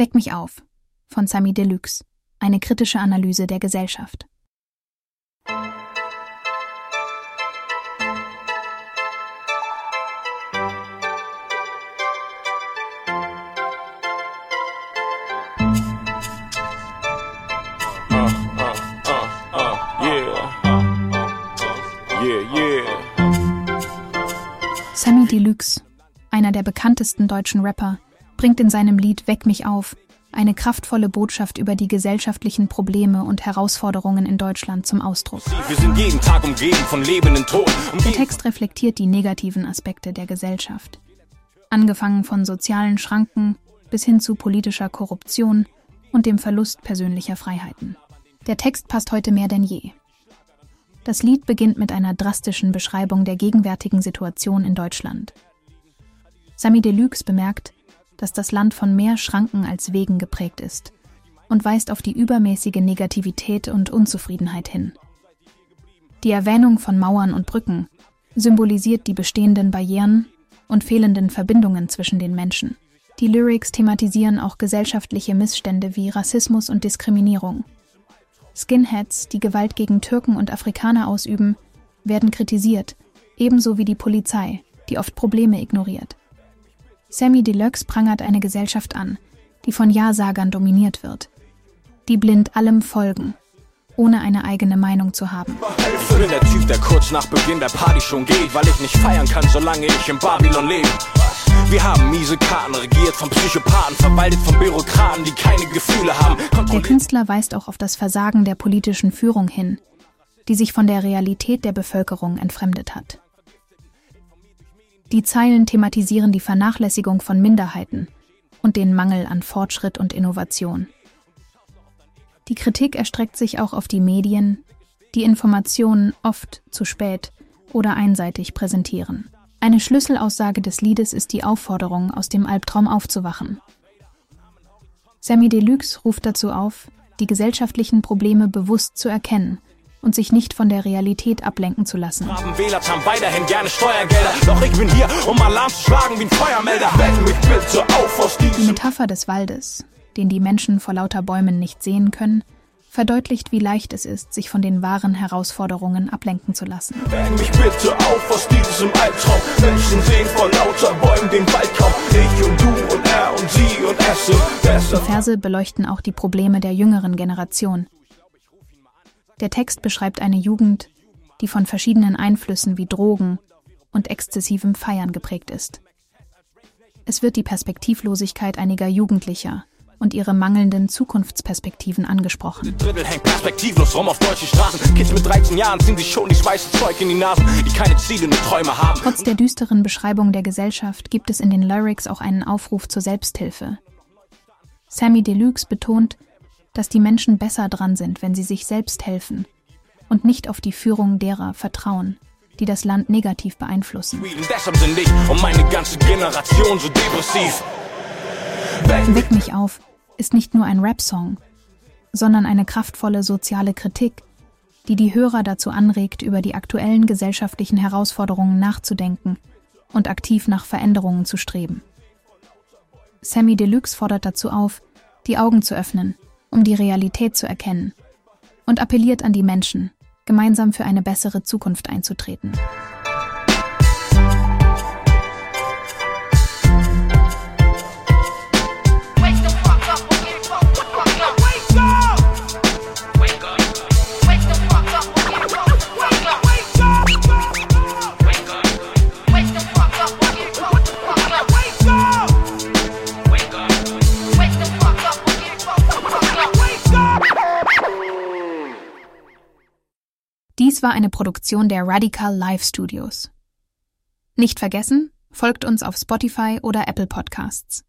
Weck mich auf von Sami Deluxe. Eine kritische Analyse der Gesellschaft. Sammy Deluxe, einer der bekanntesten deutschen Rapper, bringt in seinem Lied Weck mich auf eine kraftvolle Botschaft über die gesellschaftlichen Probleme und Herausforderungen in Deutschland zum Ausdruck. Wir sind jeden Tag umgeben von lebenden Toten. Der Text reflektiert die negativen Aspekte der Gesellschaft. Angefangen von sozialen Schranken bis hin zu politischer Korruption und dem Verlust persönlicher Freiheiten. Der Text passt heute mehr denn je. Das Lied beginnt mit einer drastischen Beschreibung der gegenwärtigen Situation in Deutschland. Sami Deluxe bemerkt, dass das Land von mehr Schranken als Wegen geprägt ist und weist auf die übermäßige Negativität und Unzufriedenheit hin. Die Erwähnung von Mauern und Brücken symbolisiert die bestehenden Barrieren und fehlenden Verbindungen zwischen den Menschen. Die Lyrics thematisieren auch gesellschaftliche Missstände wie Rassismus und Diskriminierung. Skinheads, die Gewalt gegen Türken und Afrikaner ausüben, werden kritisiert, ebenso wie die Polizei, die oft Probleme ignoriert. Sammy Deluxe prangert eine Gesellschaft an, die von Ja-Sagern dominiert wird, die blind allem folgen, ohne eine eigene Meinung zu haben. Ich bin der Typ, der kurz nach Beginn der Party schon geht, weil ich nicht feiern kann, solange ich in Babylon lebe. Wir haben miese Karten, regiert von Psychopathen, verwaltet von Bürokraten, die keine Gefühle haben. Der Künstler weist auch auf das Versagen der politischen Führung hin, die sich von der Realität der Bevölkerung entfremdet hat. Die Zeilen thematisieren die Vernachlässigung von Minderheiten und den Mangel an Fortschritt und Innovation. Die Kritik erstreckt sich auch auf die Medien, die Informationen oft zu spät oder einseitig präsentieren. Eine Schlüsselaussage des Liedes ist die Aufforderung, aus dem Albtraum aufzuwachen. Sammy Deluxe ruft dazu auf, die gesellschaftlichen Probleme bewusst zu erkennen und sich nicht von der Realität ablenken zu lassen. Wähler zahlen weiterhin gerne Steuergelder, doch ich bin hier, um Alarm zu schlagen wie ein Feuermelder. mich bitte auf aus Die Metapher des Waldes, den die Menschen vor lauter Bäumen nicht sehen können, verdeutlicht, wie leicht es ist, sich von den wahren Herausforderungen ablenken zu lassen. Weck mich bitte auf aus diesem Albtraum. Menschen sehen vor lauter Bäumen den Wald kaum. Ich und du und er und sie und es Die Verse beleuchten auch die Probleme der jüngeren Generation, der Text beschreibt eine Jugend, die von verschiedenen Einflüssen wie Drogen und exzessivem Feiern geprägt ist. Es wird die Perspektivlosigkeit einiger Jugendlicher und ihre mangelnden Zukunftsperspektiven angesprochen. Drittel hängt perspektivlos rum auf deutschen Straßen. Kids mit 13 Jahren ziehen sich schon die weiße Zeug in die Nasen, die keine Ziele nur Träume haben. Trotz der düsteren Beschreibung der Gesellschaft gibt es in den Lyrics auch einen Aufruf zur Selbsthilfe. Sammy Deluxe betont, dass die Menschen besser dran sind, wenn sie sich selbst helfen und nicht auf die Führung derer vertrauen, die das Land negativ beeinflussen. Deshalb sind ich und meine ganze Generation so depressiv. Weck mich auf ist nicht nur ein Rap-Song, sondern eine kraftvolle soziale Kritik, die die Hörer dazu anregt, über die aktuellen gesellschaftlichen Herausforderungen nachzudenken und aktiv nach Veränderungen zu streben. Sammy Deluxe fordert dazu auf, die Augen zu öffnen um die Realität zu erkennen und appelliert an die Menschen, gemeinsam für eine bessere Zukunft einzutreten. Dies war eine Produktion der Radical Live Studios. Nicht vergessen, folgt uns auf Spotify oder Apple Podcasts.